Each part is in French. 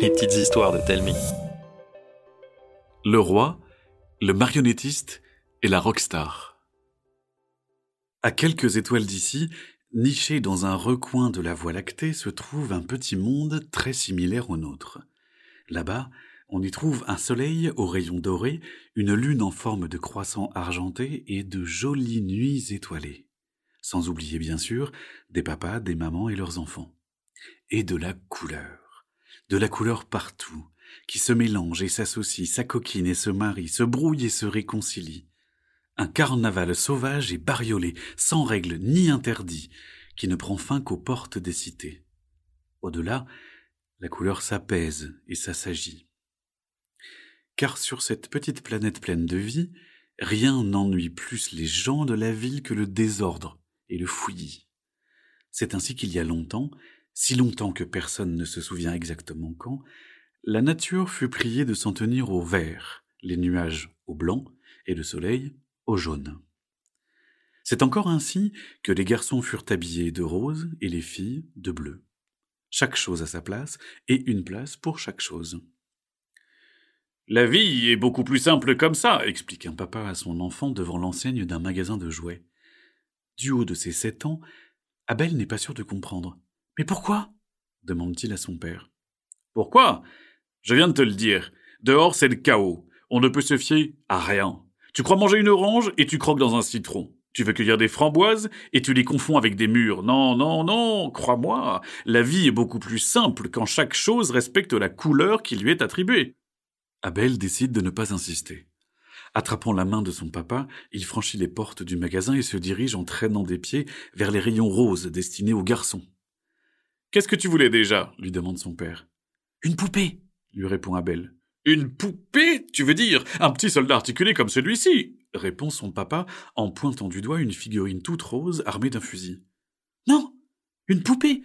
Les petites histoires de Telmi. Le roi, le marionnettiste et la rockstar. À quelques étoiles d'ici, niché dans un recoin de la Voie lactée, se trouve un petit monde très similaire au nôtre. Là-bas, on y trouve un soleil aux rayons dorés, une lune en forme de croissant argenté et de jolies nuits étoilées. Sans oublier bien sûr des papas, des mamans et leurs enfants. Et de la couleur. De la couleur partout, qui se mélange et s'associe, s'acoquine et se marie, se brouille et se réconcilie. Un carnaval sauvage et bariolé, sans règles ni interdits, qui ne prend fin qu'aux portes des cités. Au-delà, la couleur s'apaise et s'assagit. Car sur cette petite planète pleine de vie, rien n'ennuie plus les gens de la ville que le désordre et le fouillis. C'est ainsi qu'il y a longtemps, si longtemps que personne ne se souvient exactement quand, la nature fut priée de s'en tenir au vert, les nuages au blanc et le soleil au jaune. C'est encore ainsi que les garçons furent habillés de rose et les filles de bleu. Chaque chose à sa place et une place pour chaque chose. La vie est beaucoup plus simple comme ça, explique un papa à son enfant devant l'enseigne d'un magasin de jouets. Du haut de ses sept ans, Abel n'est pas sûr de comprendre. Mais pourquoi? demande-t-il à son père. Pourquoi? Je viens de te le dire. Dehors, c'est le chaos. On ne peut se fier à rien. Tu crois manger une orange et tu croques dans un citron. Tu veux cueillir des framboises et tu les confonds avec des murs. Non, non, non, crois-moi, la vie est beaucoup plus simple quand chaque chose respecte la couleur qui lui est attribuée. Abel décide de ne pas insister. Attrapant la main de son papa, il franchit les portes du magasin et se dirige en traînant des pieds vers les rayons roses destinés aux garçons. Qu'est-ce que tu voulais déjà? lui demande son père. Une poupée, lui répond Abel. Une poupée, tu veux dire Un petit soldat articulé comme celui-ci? répond son papa en pointant du doigt une figurine toute rose armée d'un fusil. Non, une poupée,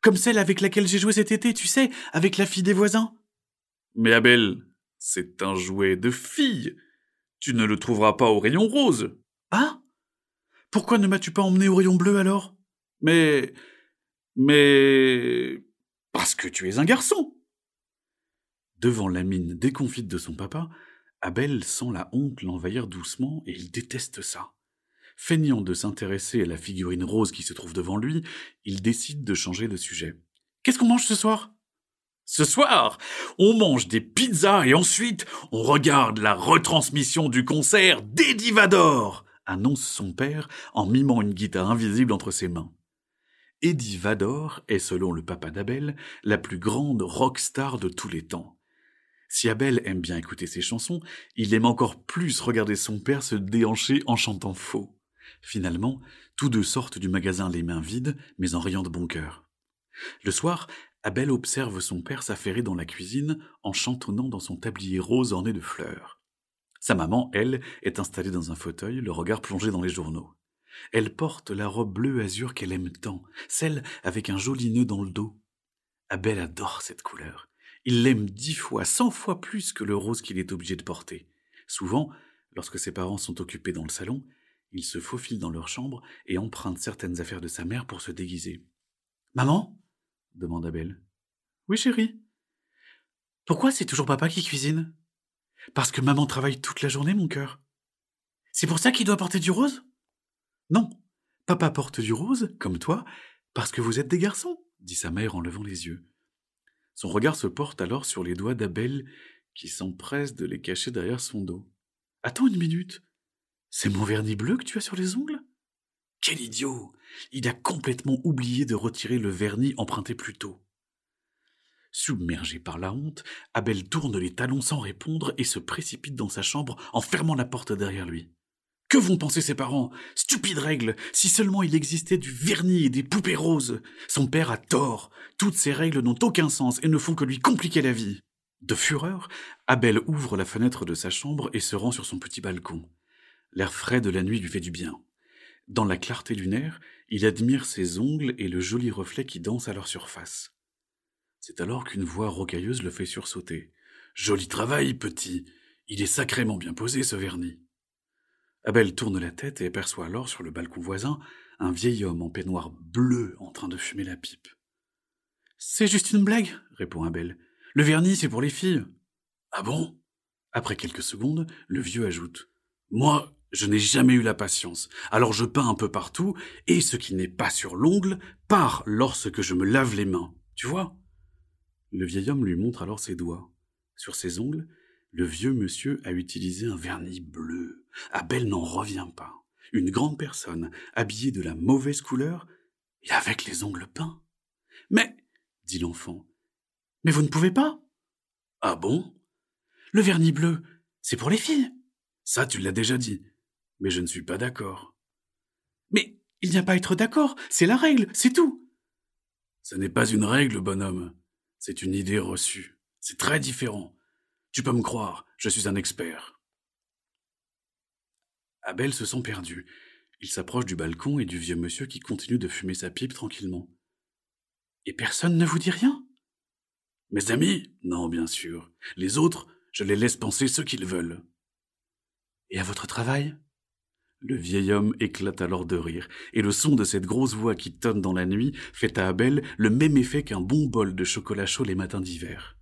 comme celle avec laquelle j'ai joué cet été, tu sais, avec la fille des voisins. Mais Abel, c'est un jouet de fille. Tu ne le trouveras pas au rayon rose. Ah Pourquoi ne m'as-tu pas emmené au rayon bleu alors? Mais. Mais. Parce que tu es un garçon. Devant la mine déconfite de son papa, Abel sent la honte l'envahir doucement et il déteste ça. Feignant de s'intéresser à la figurine rose qui se trouve devant lui, il décide de changer de sujet. Qu'est-ce qu'on mange ce soir? Ce soir, on mange des pizzas et ensuite on regarde la retransmission du concert d'Eddie Vador, annonce son père en mimant une guitare invisible entre ses mains. Eddie Vador est, selon le papa d'Abel, la plus grande rockstar de tous les temps. Si Abel aime bien écouter ses chansons, il aime encore plus regarder son père se déhancher en chantant faux. Finalement, tous deux sortent du magasin les mains vides, mais en riant de bon cœur. Le soir, Abel observe son père s'affairer dans la cuisine en chantonnant dans son tablier rose orné de fleurs. Sa maman, elle, est installée dans un fauteuil, le regard plongé dans les journaux. Elle porte la robe bleu azur qu'elle aime tant, celle avec un joli nœud dans le dos. Abel adore cette couleur. Il l'aime dix fois, cent fois plus que le rose qu'il est obligé de porter. Souvent, lorsque ses parents sont occupés dans le salon, il se faufile dans leur chambre et emprunte certaines affaires de sa mère pour se déguiser. Maman? demande Abel. Oui, chérie. Pourquoi c'est toujours papa qui cuisine? Parce que maman travaille toute la journée, mon cœur. C'est pour ça qu'il doit porter du rose? Non, papa porte du rose, comme toi, parce que vous êtes des garçons, dit sa mère en levant les yeux. Son regard se porte alors sur les doigts d'Abel, qui s'empresse de les cacher derrière son dos. Attends une minute. C'est mon vernis bleu que tu as sur les ongles? Quel idiot Il a complètement oublié de retirer le vernis emprunté plus tôt. Submergé par la honte, Abel tourne les talons sans répondre et se précipite dans sa chambre en fermant la porte derrière lui. Que vont penser ses parents? Stupide règle Si seulement il existait du vernis et des poupées roses Son père a tort Toutes ces règles n'ont aucun sens et ne font que lui compliquer la vie. De fureur, Abel ouvre la fenêtre de sa chambre et se rend sur son petit balcon. L'air frais de la nuit lui fait du bien. Dans la clarté lunaire, il admire ses ongles et le joli reflet qui danse à leur surface. C'est alors qu'une voix rocailleuse le fait sursauter. Joli travail, petit. Il est sacrément bien posé, ce vernis. Abel tourne la tête et aperçoit alors sur le balcon voisin un vieil homme en peignoir bleu en train de fumer la pipe. C'est juste une blague, répond Abel. Le vernis, c'est pour les filles. Ah bon? Après quelques secondes, le vieux ajoute. Moi, je n'ai jamais eu la patience, alors je peins un peu partout, et ce qui n'est pas sur l'ongle part lorsque je me lave les mains. Tu vois? Le vieil homme lui montre alors ses doigts. Sur ses ongles, le vieux monsieur a utilisé un vernis bleu. Abel n'en revient pas. Une grande personne, habillée de la mauvaise couleur, et avec les ongles peints. Mais, dit l'enfant, mais vous ne pouvez pas. Ah bon? Le vernis bleu, c'est pour les filles. Ça, tu l'as déjà dit. Mais je ne suis pas d'accord. Mais il n'y a pas à être d'accord, c'est la règle, c'est tout. Ce n'est pas une règle, bonhomme. C'est une idée reçue. C'est très différent. Tu peux me croire, je suis un expert. Abel se sent perdu. Il s'approche du balcon et du vieux monsieur qui continue de fumer sa pipe tranquillement. Et personne ne vous dit rien? Mes amis? Non, bien sûr. Les autres, je les laisse penser ce qu'ils veulent. Et à votre travail? Le vieil homme éclate alors de rire, et le son de cette grosse voix qui tonne dans la nuit fait à Abel le même effet qu'un bon bol de chocolat chaud les matins d'hiver.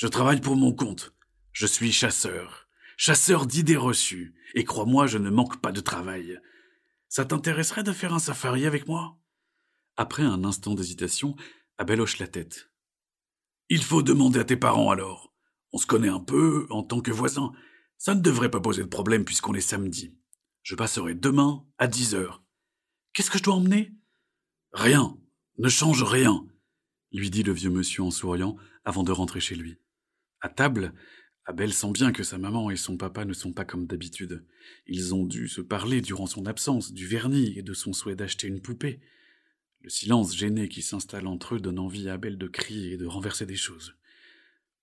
Je travaille pour mon compte. Je suis chasseur. Chasseur d'idées reçues. Et crois-moi, je ne manque pas de travail. Ça t'intéresserait de faire un safari avec moi? Après un instant d'hésitation, Abel hoche la tête. Il faut demander à tes parents alors. On se connaît un peu en tant que voisins. Ça ne devrait pas poser de problème puisqu'on est samedi. Je passerai demain à dix heures. Qu'est-ce que je dois emmener? Rien. Ne change rien, lui dit le vieux monsieur en souriant avant de rentrer chez lui. À table, Abel sent bien que sa maman et son papa ne sont pas comme d'habitude. Ils ont dû se parler durant son absence du vernis et de son souhait d'acheter une poupée. Le silence gêné qui s'installe entre eux donne envie à Abel de crier et de renverser des choses.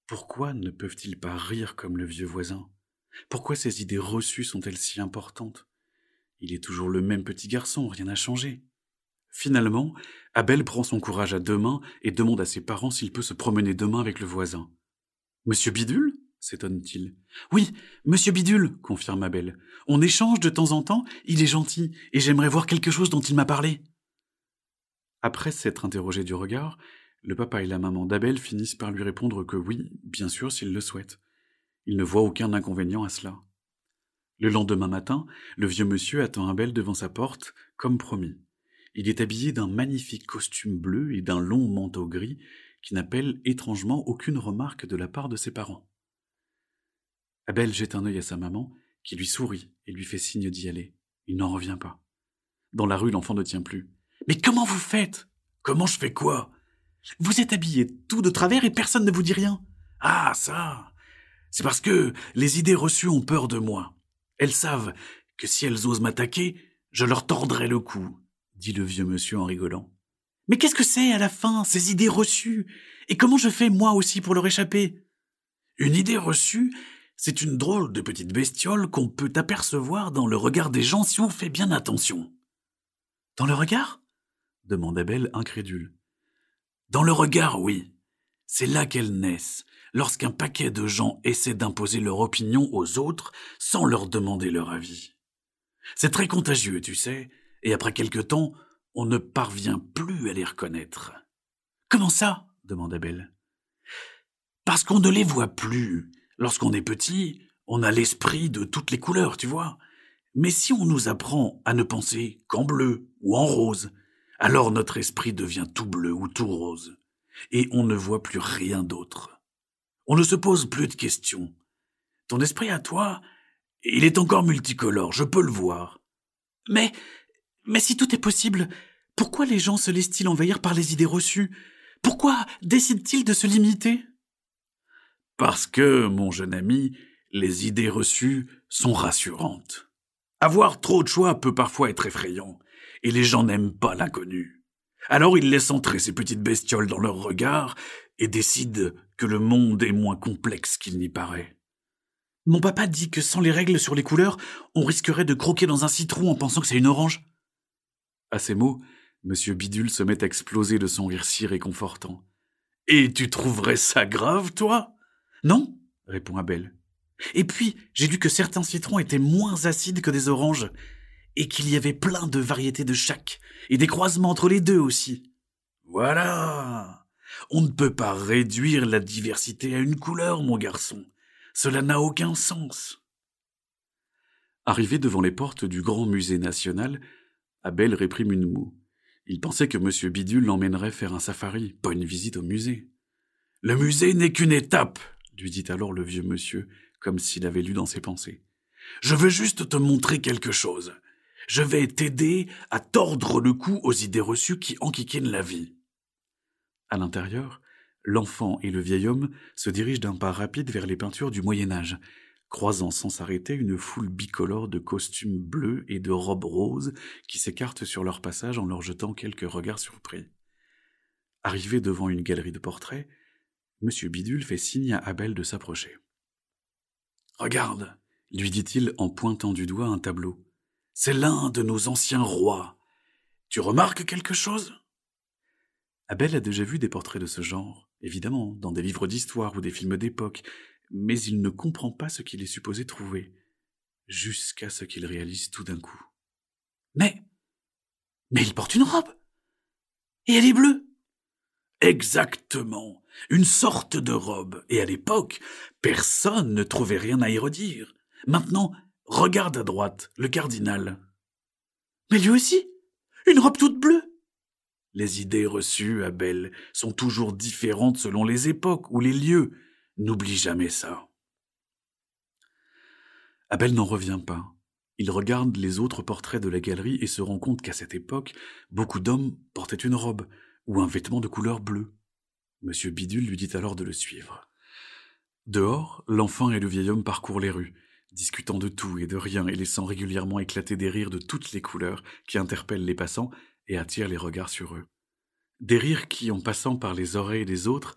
Pourquoi ne peuvent-ils pas rire comme le vieux voisin? Pourquoi ces idées reçues sont-elles si importantes? Il est toujours le même petit garçon, rien n'a changé. Finalement, Abel prend son courage à deux mains et demande à ses parents s'il peut se promener demain avec le voisin. Monsieur Bidule s'étonne-t-il. Oui, monsieur Bidule, confirme Abel. On échange de temps en temps, il est gentil, et j'aimerais voir quelque chose dont il m'a parlé. Après s'être interrogé du regard, le papa et la maman d'Abel finissent par lui répondre que oui, bien sûr, s'il le souhaite. Il ne voit aucun inconvénient à cela. Le lendemain matin, le vieux monsieur attend Abel devant sa porte, comme promis. Il est habillé d'un magnifique costume bleu et d'un long manteau gris, qui n'appelle étrangement aucune remarque de la part de ses parents. Abel jette un œil à sa maman, qui lui sourit et lui fait signe d'y aller. Il n'en revient pas. Dans la rue, l'enfant ne tient plus. Mais comment vous faites? Comment je fais quoi? Vous êtes habillé tout de travers et personne ne vous dit rien. Ah, ça C'est parce que les idées reçues ont peur de moi. Elles savent que si elles osent m'attaquer, je leur tordrai le cou, dit le vieux monsieur en rigolant. Mais qu'est-ce que c'est à la fin, ces idées reçues? Et comment je fais moi aussi pour leur échapper? Une idée reçue, c'est une drôle de petite bestiole qu'on peut apercevoir dans le regard des gens si on fait bien attention. Dans le regard? demanda Belle incrédule. Dans le regard, oui. C'est là qu'elles naissent, lorsqu'un paquet de gens essaie d'imposer leur opinion aux autres sans leur demander leur avis. C'est très contagieux, tu sais, et après quelque temps, on ne parvient plus à les reconnaître. Comment ça? demanda Belle. Parce qu'on ne les voit plus. Lorsqu'on est petit, on a l'esprit de toutes les couleurs, tu vois. Mais si on nous apprend à ne penser qu'en bleu ou en rose, alors notre esprit devient tout bleu ou tout rose, et on ne voit plus rien d'autre. On ne se pose plus de questions. Ton esprit à toi, il est encore multicolore, je peux le voir. Mais mais si tout est possible, pourquoi les gens se laissent-ils envahir par les idées reçues? Pourquoi décident-ils de se limiter? Parce que, mon jeune ami, les idées reçues sont rassurantes. Avoir trop de choix peut parfois être effrayant, et les gens n'aiment pas l'inconnu. Alors ils laissent entrer ces petites bestioles dans leur regard et décident que le monde est moins complexe qu'il n'y paraît. Mon papa dit que sans les règles sur les couleurs, on risquerait de croquer dans un citron en pensant que c'est une orange. À ces mots, Monsieur Bidule se met à exploser de son rire si réconfortant. Et tu trouverais ça grave, toi? Non, répond Abel. Et puis, j'ai lu que certains citrons étaient moins acides que des oranges, et qu'il y avait plein de variétés de chaque, et des croisements entre les deux aussi. Voilà. On ne peut pas réduire la diversité à une couleur, mon garçon. Cela n'a aucun sens. Arrivé devant les portes du grand musée national, Abel réprime une moue. Il pensait que M. Bidule l'emmènerait faire un safari, pas une visite au musée. Le musée n'est qu'une étape, lui dit alors le vieux monsieur, comme s'il avait lu dans ses pensées. Je veux juste te montrer quelque chose. Je vais t'aider à tordre le cou aux idées reçues qui enquiquinent la vie. À l'intérieur, l'enfant et le vieil homme se dirigent d'un pas rapide vers les peintures du Moyen Âge, croisant sans s'arrêter une foule bicolore de costumes bleus et de robes roses qui s'écartent sur leur passage en leur jetant quelques regards surpris. Arrivé devant une galerie de portraits, M. Bidule fait signe à Abel de s'approcher. Regarde, lui dit-il en pointant du doigt un tableau. C'est l'un de nos anciens rois. Tu remarques quelque chose? Abel a déjà vu des portraits de ce genre, évidemment, dans des livres d'histoire ou des films d'époque, mais il ne comprend pas ce qu'il est supposé trouver, jusqu'à ce qu'il réalise tout d'un coup. Mais. Mais il porte une robe. Et elle est bleue. Exactement. Une sorte de robe. Et à l'époque, personne ne trouvait rien à y redire. Maintenant, regarde à droite, le cardinal. Mais lui aussi. Une robe toute bleue. Les idées reçues, Abel, sont toujours différentes selon les époques ou les lieux. N'oublie jamais ça. Abel n'en revient pas. Il regarde les autres portraits de la galerie et se rend compte qu'à cette époque, beaucoup d'hommes portaient une robe ou un vêtement de couleur bleue. Monsieur Bidule lui dit alors de le suivre. Dehors, l'enfant et le vieil homme parcourent les rues, discutant de tout et de rien et laissant régulièrement éclater des rires de toutes les couleurs qui interpellent les passants et attirent les regards sur eux. Des rires qui, en passant par les oreilles des autres,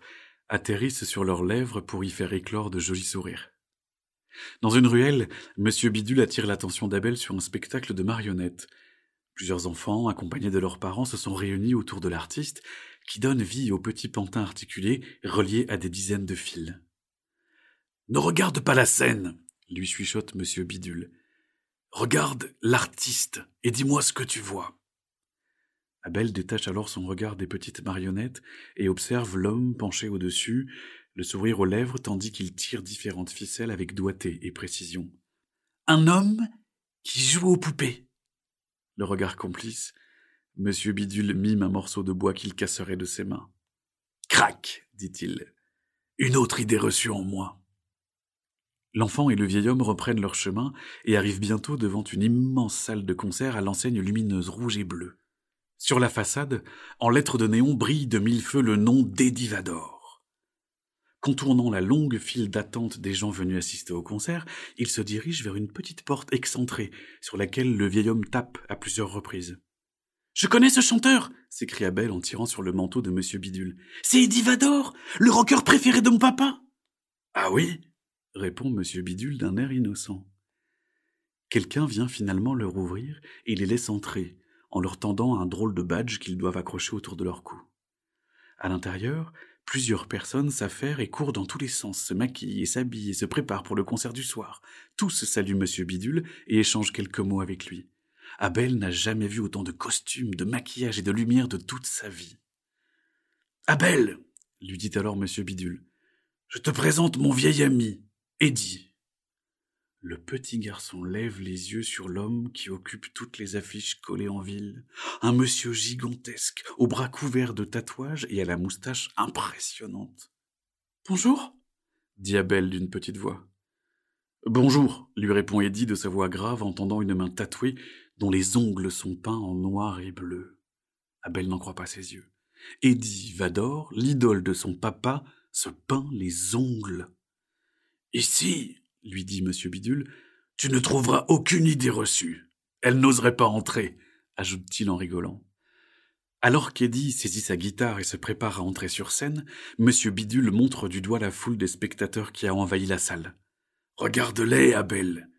atterrissent sur leurs lèvres pour y faire éclore de jolis sourires. Dans une ruelle, Monsieur Bidule attire l'attention d'Abel sur un spectacle de marionnettes. Plusieurs enfants, accompagnés de leurs parents, se sont réunis autour de l'artiste, qui donne vie au petit pantin articulé relié à des dizaines de fils. Ne regarde pas la scène, lui chuchote Monsieur Bidule. Regarde l'artiste et dis-moi ce que tu vois. Abel détache alors son regard des petites marionnettes et observe l'homme penché au-dessus, le sourire aux lèvres tandis qu'il tire différentes ficelles avec doigté et précision. Un homme qui joue aux poupées. Le regard complice, Monsieur Bidule mime un morceau de bois qu'il casserait de ses mains. Crac, dit-il. Une autre idée reçue en moi. L'enfant et le vieil homme reprennent leur chemin et arrivent bientôt devant une immense salle de concert à l'enseigne lumineuse rouge et bleue. Sur la façade, en lettres de néon, brille de mille feux le nom d'Edivador. Contournant la longue file d'attente des gens venus assister au concert, il se dirige vers une petite porte excentrée, sur laquelle le vieil homme tape à plusieurs reprises. Je connais ce chanteur s'écria Belle en tirant sur le manteau de Monsieur Bidule. C'est Edivador, le rocker préféré de mon papa. Ah oui répond Monsieur Bidule d'un air innocent. Quelqu'un vient finalement leur ouvrir et les laisse entrer, en leur tendant un drôle de badge qu'ils doivent accrocher autour de leur cou. À l'intérieur, plusieurs personnes s'affairent et courent dans tous les sens, se maquillent et s'habillent et se préparent pour le concert du soir. Tous saluent Monsieur Bidule et échangent quelques mots avec lui. Abel n'a jamais vu autant de costumes, de maquillage et de lumière de toute sa vie. Abel, lui dit alors Monsieur Bidule, je te présente mon vieil ami, Eddie. Le petit garçon lève les yeux sur l'homme qui occupe toutes les affiches collées en ville. Un monsieur gigantesque, aux bras couverts de tatouages et à la moustache impressionnante. Bonjour dit Abel d'une petite voix. Bonjour, lui répond Eddie de sa voix grave en tendant une main tatouée dont les ongles sont peints en noir et bleu. Abel n'en croit pas ses yeux. Eddie Vador, l'idole de son papa, se peint les ongles. Ici, lui dit M. Bidule, tu ne trouveras aucune idée reçue. Elle n'oserait pas entrer, ajoute-t-il en rigolant. Alors qu'Eddie saisit sa guitare et se prépare à entrer sur scène, M. Bidule montre du doigt la foule des spectateurs qui a envahi la salle. Regarde-les, Abel.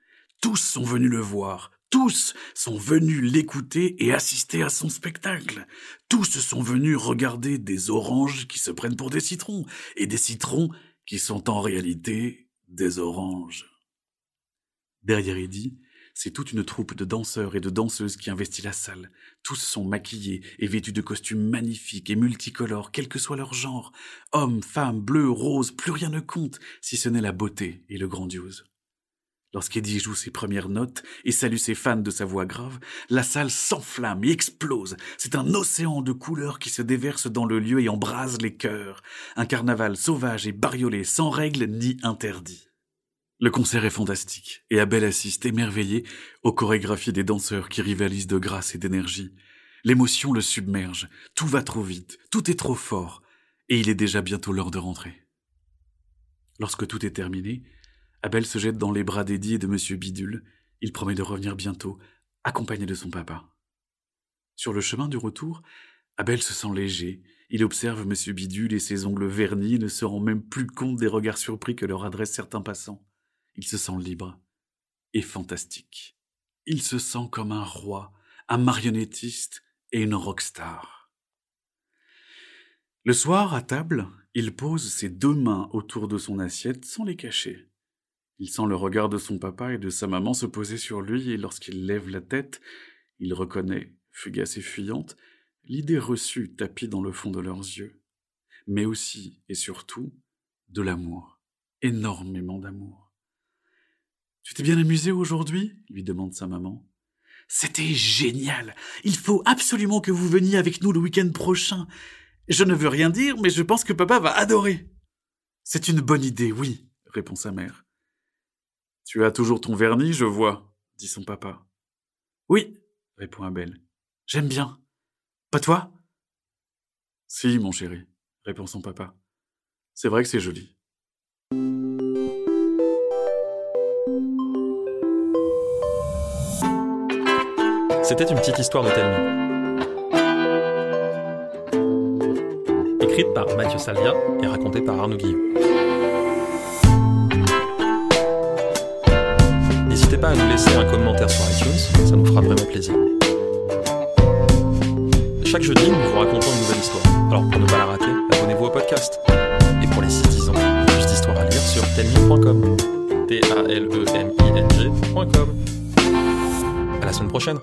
Tous sont venus le voir. Tous sont venus l'écouter et assister à son spectacle. Tous sont venus regarder des oranges qui se prennent pour des citrons et des citrons qui sont en réalité des oranges. Derrière Eddie, C'est toute une troupe de danseurs et de danseuses qui investit la salle. Tous sont maquillés et vêtus de costumes magnifiques et multicolores, quel que soit leur genre. Hommes, femmes, bleus, roses, plus rien ne compte, si ce n'est la beauté et le grandiose. Lorsqu'Eddie joue ses premières notes et salue ses fans de sa voix grave, la salle s'enflamme et explose. C'est un océan de couleurs qui se déverse dans le lieu et embrase les cœurs. Un carnaval sauvage et bariolé, sans règles ni interdits. Le concert est fantastique, et Abel assiste émerveillé aux chorégraphies des danseurs qui rivalisent de grâce et d'énergie. L'émotion le submerge, tout va trop vite, tout est trop fort, et il est déjà bientôt l'heure de rentrer. Lorsque tout est terminé, Abel se jette dans les bras d'Eddie et de Monsieur Bidule. Il promet de revenir bientôt, accompagné de son papa. Sur le chemin du retour, Abel se sent léger. Il observe Monsieur Bidule et ses ongles vernis ne se rend même plus compte des regards surpris que leur adressent certains passants. Il se sent libre et fantastique. Il se sent comme un roi, un marionnettiste et une rockstar. Le soir, à table, il pose ses deux mains autour de son assiette sans les cacher. Il sent le regard de son papa et de sa maman se poser sur lui, et lorsqu'il lève la tête, il reconnaît, fugace et fuyante, l'idée reçue tapie dans le fond de leurs yeux, mais aussi et surtout de l'amour, énormément d'amour. Tu t'es bien amusé aujourd'hui? lui demande sa maman. C'était génial. Il faut absolument que vous veniez avec nous le week-end prochain. Je ne veux rien dire, mais je pense que papa va adorer. C'est une bonne idée, oui, répond sa mère. Tu as toujours ton vernis, je vois, dit son papa. Oui, répond Abel. J'aime bien. Pas toi? Si, mon chéri, répond son papa. C'est vrai que c'est joli. C'était une petite histoire de Telmi. Écrite par Mathieu Salvia et racontée par Arnaud Guillot. À nous laisser un commentaire sur iTunes, ça nous fera vraiment plaisir. Chaque jeudi, nous vous racontons une nouvelle histoire. Alors pour ne pas la rater, abonnez-vous au podcast. Et pour les 6-10 ans, plus d'histoires à lire sur telmi.com. T-A-L-E-M-I-N-G.com. À la semaine prochaine.